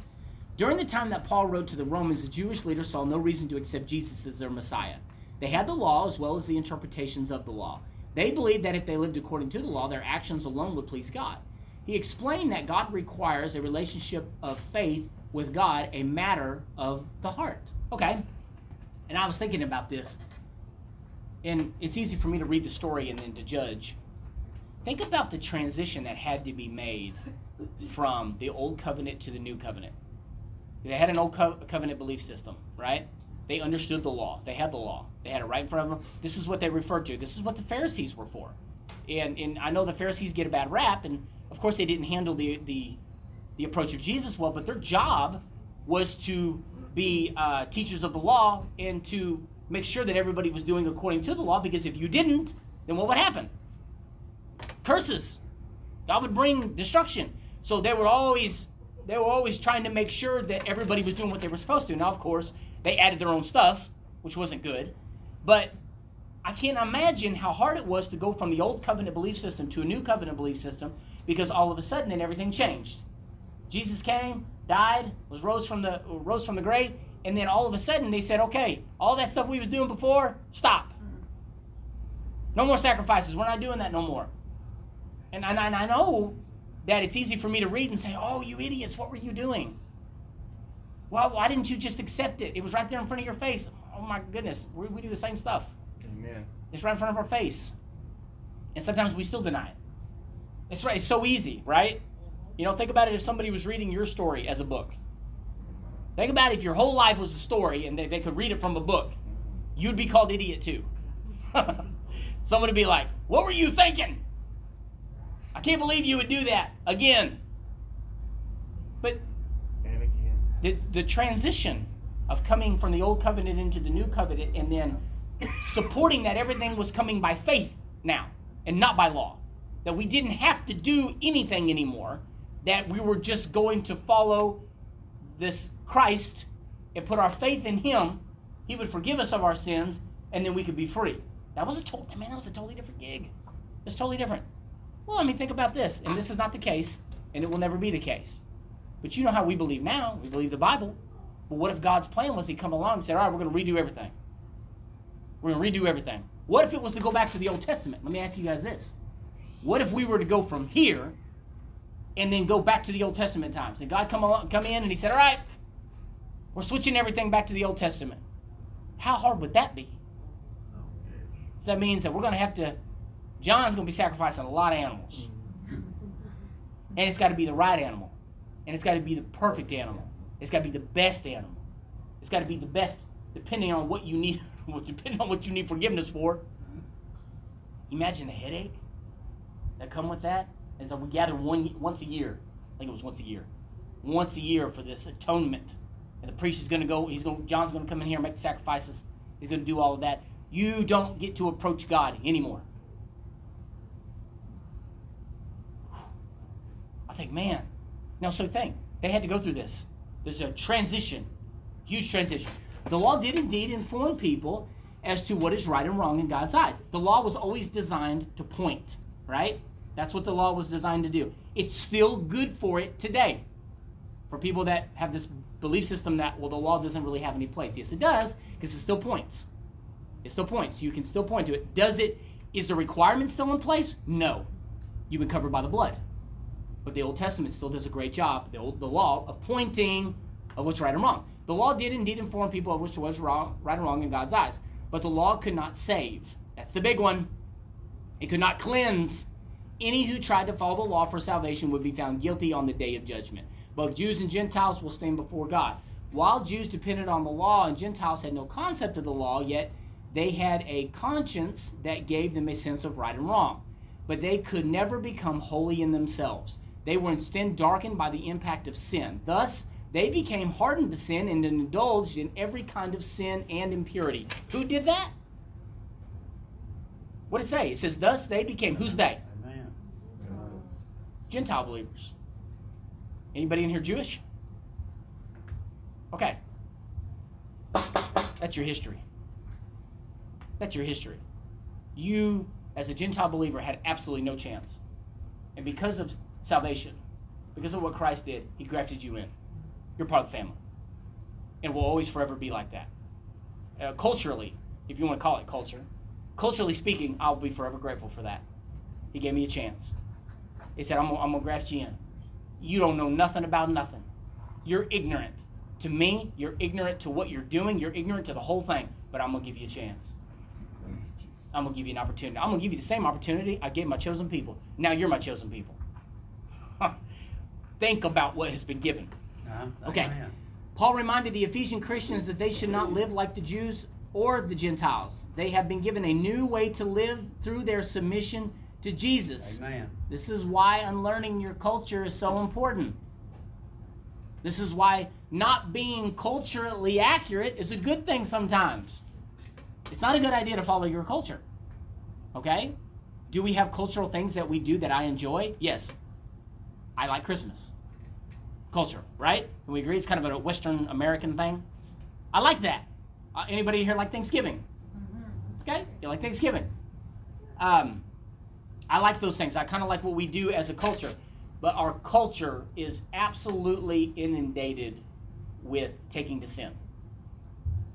During the time that Paul wrote to the Romans, the Jewish leaders saw no reason to accept Jesus as their Messiah. They had the law as well as the interpretations of the law. They believed that if they lived according to the law, their actions alone would please God. He explained that God requires a relationship of faith with God, a matter of the heart. Okay. And I was thinking about this and it's easy for me to read the story and then to judge. Think about the transition that had to be made from the old covenant to the new covenant. They had an old co- covenant belief system, right? They understood the law. They had the law. They had it right in front of them. This is what they referred to. This is what the Pharisees were for. And, and I know the Pharisees get a bad rap, and of course they didn't handle the, the, the approach of Jesus well, but their job was to be uh, teachers of the law and to make sure that everybody was doing according to the law because if you didn't, then what would happen? Curses. God would bring destruction. So they were always they were always trying to make sure that everybody was doing what they were supposed to. Now, of course, they added their own stuff, which wasn't good. But I can't imagine how hard it was to go from the old covenant belief system to a new covenant belief system because all of a sudden then everything changed. Jesus came, died, was rose from the rose from the grave, and then all of a sudden they said, "Okay, all that stuff we was doing before, stop. No more sacrifices. We're not doing that no more." And, and, and I know that it's easy for me to read and say, "Oh, you idiots, what were you doing?" Well, why didn't you just accept it? It was right there in front of your face. Oh my goodness, we, we do the same stuff. Amen. It's right in front of our face. And sometimes we still deny it. It's right. It's so easy, right? You know, think about it if somebody was reading your story as a book. Think about it if your whole life was a story and they, they could read it from a book. You'd be called idiot too. Someone would be like, What were you thinking? I can't believe you would do that again. But And again. the, the transition of coming from the old covenant into the new covenant and then supporting that everything was coming by faith now and not by law. That we didn't have to do anything anymore. That we were just going to follow this christ and put our faith in him. He would forgive us of our sins and then we could be free. That was a total man that was a totally different gig. It's totally different well i mean think about this and this is not the case and it will never be the case but you know how we believe now. We believe the Bible. But what if God's plan was He come along and said, all right, we're going to redo everything? We're going to redo everything. What if it was to go back to the Old Testament? Let me ask you guys this. What if we were to go from here and then go back to the Old Testament times? And God come along, come in and He said, all right, we're switching everything back to the Old Testament. How hard would that be? Oh, so that means that we're going to have to, John's going to be sacrificing a lot of animals. And it's got to be the right animal. And it's got to be the perfect animal. It's got to be the best animal. It's got to be the best, depending on what you need, depending on what you need forgiveness for. Imagine the headache that come with that. And so we gather one once a year. I think it was once a year. Once a year for this atonement. And the priest is going to go. He's going. John's going to come in here and make the sacrifices. He's going to do all of that. You don't get to approach God anymore. I think, man, now, so think, they had to go through this. There's a transition, huge transition. The law did indeed inform people as to what is right and wrong in God's eyes. The law was always designed to point, right? That's what the law was designed to do. It's still good for it today. For people that have this belief system that, well, the law doesn't really have any place. Yes, it does, because it still points. It still points. You can still point to it. Does it, is the requirement still in place? No. You've been covered by the blood. But the Old Testament still does a great job, the, old, the law, of pointing of what's right and wrong. The law did indeed inform people of which was wrong, right and wrong in God's eyes. But the law could not save. That's the big one. It could not cleanse. Any who tried to follow the law for salvation would be found guilty on the day of judgment. Both Jews and Gentiles will stand before God. While Jews depended on the law and Gentiles had no concept of the law, yet they had a conscience that gave them a sense of right and wrong. But they could never become holy in themselves. They were instead darkened by the impact of sin. Thus, they became hardened to sin and indulged in every kind of sin and impurity. Who did that? What did it say? It says, Thus they became, who's they? Amen. Gentile believers. Anybody in here Jewish? Okay. That's your history. That's your history. You, as a Gentile believer, had absolutely no chance. And because of salvation, because of what Christ did, He grafted you in. You're part of the family. And will always forever be like that. Uh, culturally, if you want to call it culture, culturally speaking, I'll be forever grateful for that. He gave me a chance. He said, I'm, I'm going to graft you in. You don't know nothing about nothing. You're ignorant. To me, you're ignorant to what you're doing. You're ignorant to the whole thing. But I'm going to give you a chance. I'm going to give you an opportunity. I'm going to give you the same opportunity I gave my chosen people. Now you're my chosen people. Think about what has been given. Uh-huh. Okay. Amen. Paul reminded the Ephesian Christians that they should not live like the Jews or the Gentiles. They have been given a new way to live through their submission to Jesus. Amen. This is why unlearning your culture is so important. This is why not being culturally accurate is a good thing sometimes. It's not a good idea to follow your culture. Okay? Do we have cultural things that we do that I enjoy? Yes. I like Christmas. Culture, right? Can we agree it's kind of a Western American thing? I like that. Uh, anybody here like Thanksgiving? Okay? You like Thanksgiving? Um, I like those things. I kind of like what we do as a culture. But our culture is absolutely inundated with taking to sin.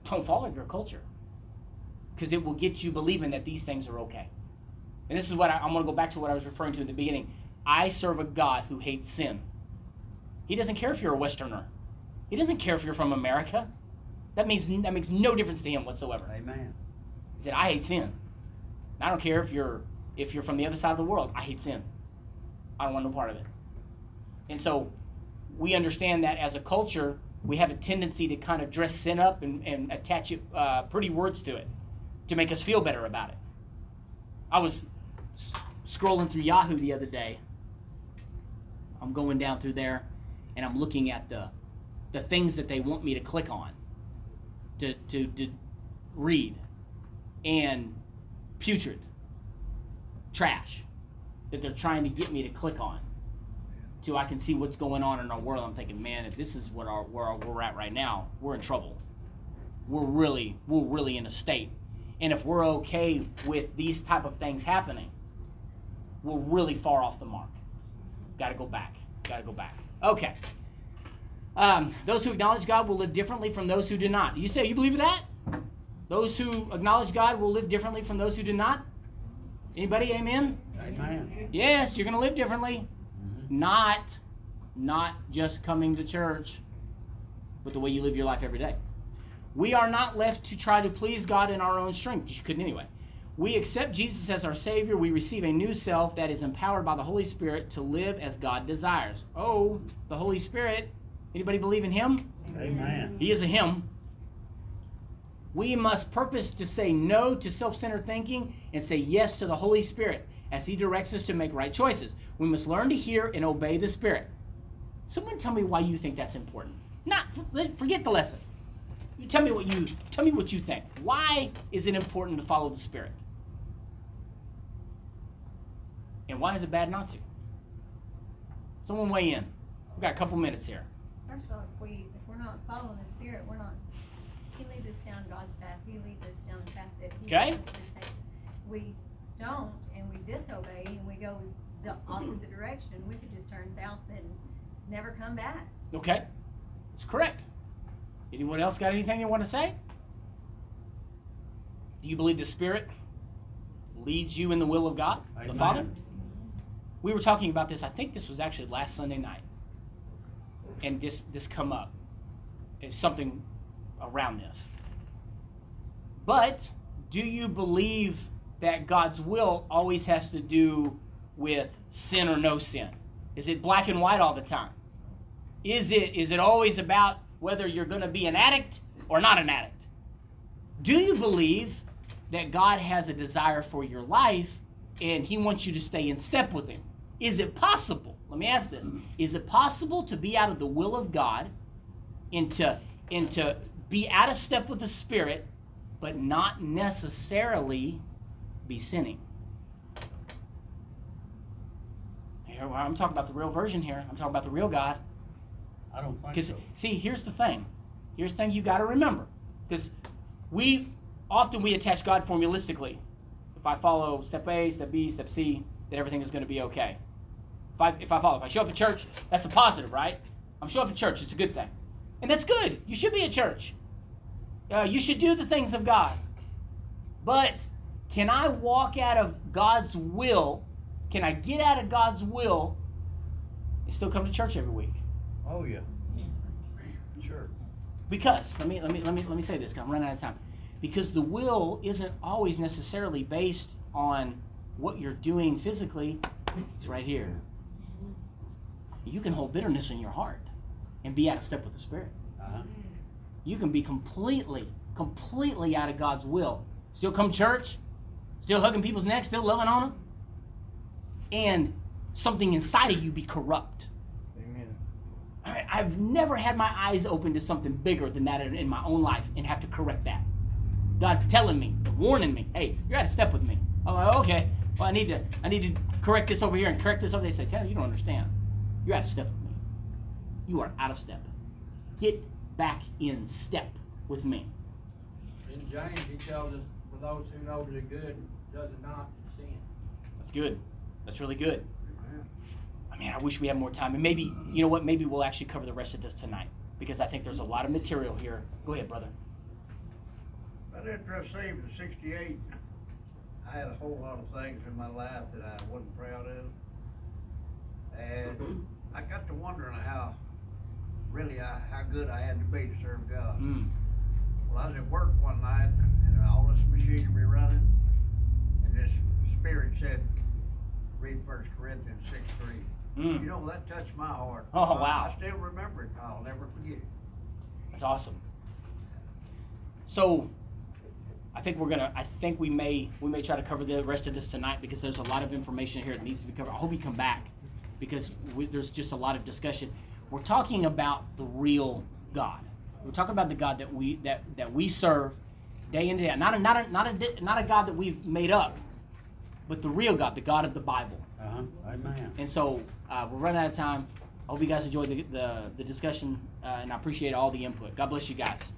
Don't follow your culture because it will get you believing that these things are okay. And this is what I, I'm going to go back to what I was referring to in the beginning. I serve a God who hates sin. He doesn't care if you're a Westerner. He doesn't care if you're from America. That means that makes no difference to him whatsoever. Amen. He said, I hate sin. I don't care if you're if you're from the other side of the world. I hate sin. I don't want no part of it. And so we understand that as a culture, we have a tendency to kind of dress sin up and, and attach it, uh, pretty words to it to make us feel better about it. I was scrolling through Yahoo the other day. I'm going down through there and I'm looking at the the things that they want me to click on to, to, to read and putrid trash that they're trying to get me to click on till I can see what's going on in our world. I'm thinking, man, if this is what our where we're at right now, we're in trouble. We're really we're really in a state. And if we're okay with these type of things happening, we're really far off the mark. Got to go back. Got to go back. Okay. Um, those who acknowledge God will live differently from those who do not. You say you believe that? Those who acknowledge God will live differently from those who do not. Anybody? Amen. Amen. Yes, you're going to live differently. Not, not just coming to church, but the way you live your life every day. We are not left to try to please God in our own strength. You couldn't anyway. We accept Jesus as our Savior. We receive a new self that is empowered by the Holy Spirit to live as God desires. Oh, the Holy Spirit. Anybody believe in Him? Amen. He is a Him. We must purpose to say no to self centered thinking and say yes to the Holy Spirit as He directs us to make right choices. We must learn to hear and obey the Spirit. Someone tell me why you think that's important. Not forget the lesson. You tell me what you tell me what you think. Why is it important to follow the Spirit? And why is it bad not to? Someone weigh in. We've got a couple minutes here. First of all, if we, if we're not following the Spirit, we're not, He leads us down God's path, He leads us down the path that He Okay. wants us to take. We don't, and we disobey, and we go the opposite direction, we could just turn south and never come back. Okay, that's correct. Anyone else got anything they want to say? Do you believe the Spirit leads you in the will of God, the Amen. Father? We were talking about this. I think this was actually last Sunday night, and this this come up. It's something around this. But do you believe that God's will always has to do with sin or no sin? Is it black and white all the time? Is it is it always about whether you're going to be an addict or not an addict? Do you believe that God has a desire for your life and he wants you to stay in step with him? Is it possible? Let me ask this. Mm-hmm. Is it possible to be out of the will of God and to, and to be out of step with the spirit but not necessarily be sinning? I'm talking about the real version here. I'm talking about the real God. I don't think so. see, here's the thing. Here's the thing you got to remember. Because we often we attach God formulistically. If I follow step A, step B, step C, then everything is going to be okay. If I if I follow, if I show up at church, that's a positive, right? I'm showing up at church. It's a good thing, and that's good. You should be at church. Uh, you should do the things of God. But can I walk out of God's will? Can I get out of God's will and still come to church every week? Oh, yeah. Sure. Because let me let me let me let me say this. I'm running out of time. Because the will isn't always necessarily based on what you're doing physically. It's right here. You can hold bitterness in your heart and be out of step with the Spirit. Uh-huh. You can be completely, completely out of God's will. Still come to church, still hugging people's necks, still loving on them, and something inside of you be corrupt. Amen. I, I've never had my eyes open to something bigger than that in, in my own life and have to correct that. God telling me, warning me, hey, you're out of step with me. I'm like, okay, well, I need to, I need to correct this over here and correct this over. There. They say, Taylor, you don't understand. You're out of step with me. You are out of step. Get back in step with me. In James, he tells us, for those who know the good, does it not sin. That's good. That's really good. I mean, I wish we had more time. And maybe, you know what? Maybe we'll actually cover the rest of this tonight because I think there's a lot of material here. Go ahead, brother. But after I saved at sixty-eight, I had a whole lot of things in my life that I wasn't proud of. And I got to wondering how, really, I, how good I had to be to serve God. Mm. Well, I was at work one night and all this machinery running, and this spirit said, read First Corinthians six three. Mm. You know, that touched my heart. Oh, wow. I still remember it. I'll never forget it. That's awesome. So, I think we're gonna. I think we may we may try to cover the rest of this tonight because there's a lot of information here that needs to be covered. I hope you come back because we, there's just a lot of discussion. We're talking about the real God. We're talking about the God that we that that we serve day in and day out. Not a not a not a not a God that we've made up, but the real God, the God of the Bible. Uh-huh, amen. And so uh, we're running out of time. I hope you guys enjoyed the, the, the discussion, uh, and I appreciate all the input. God bless you guys.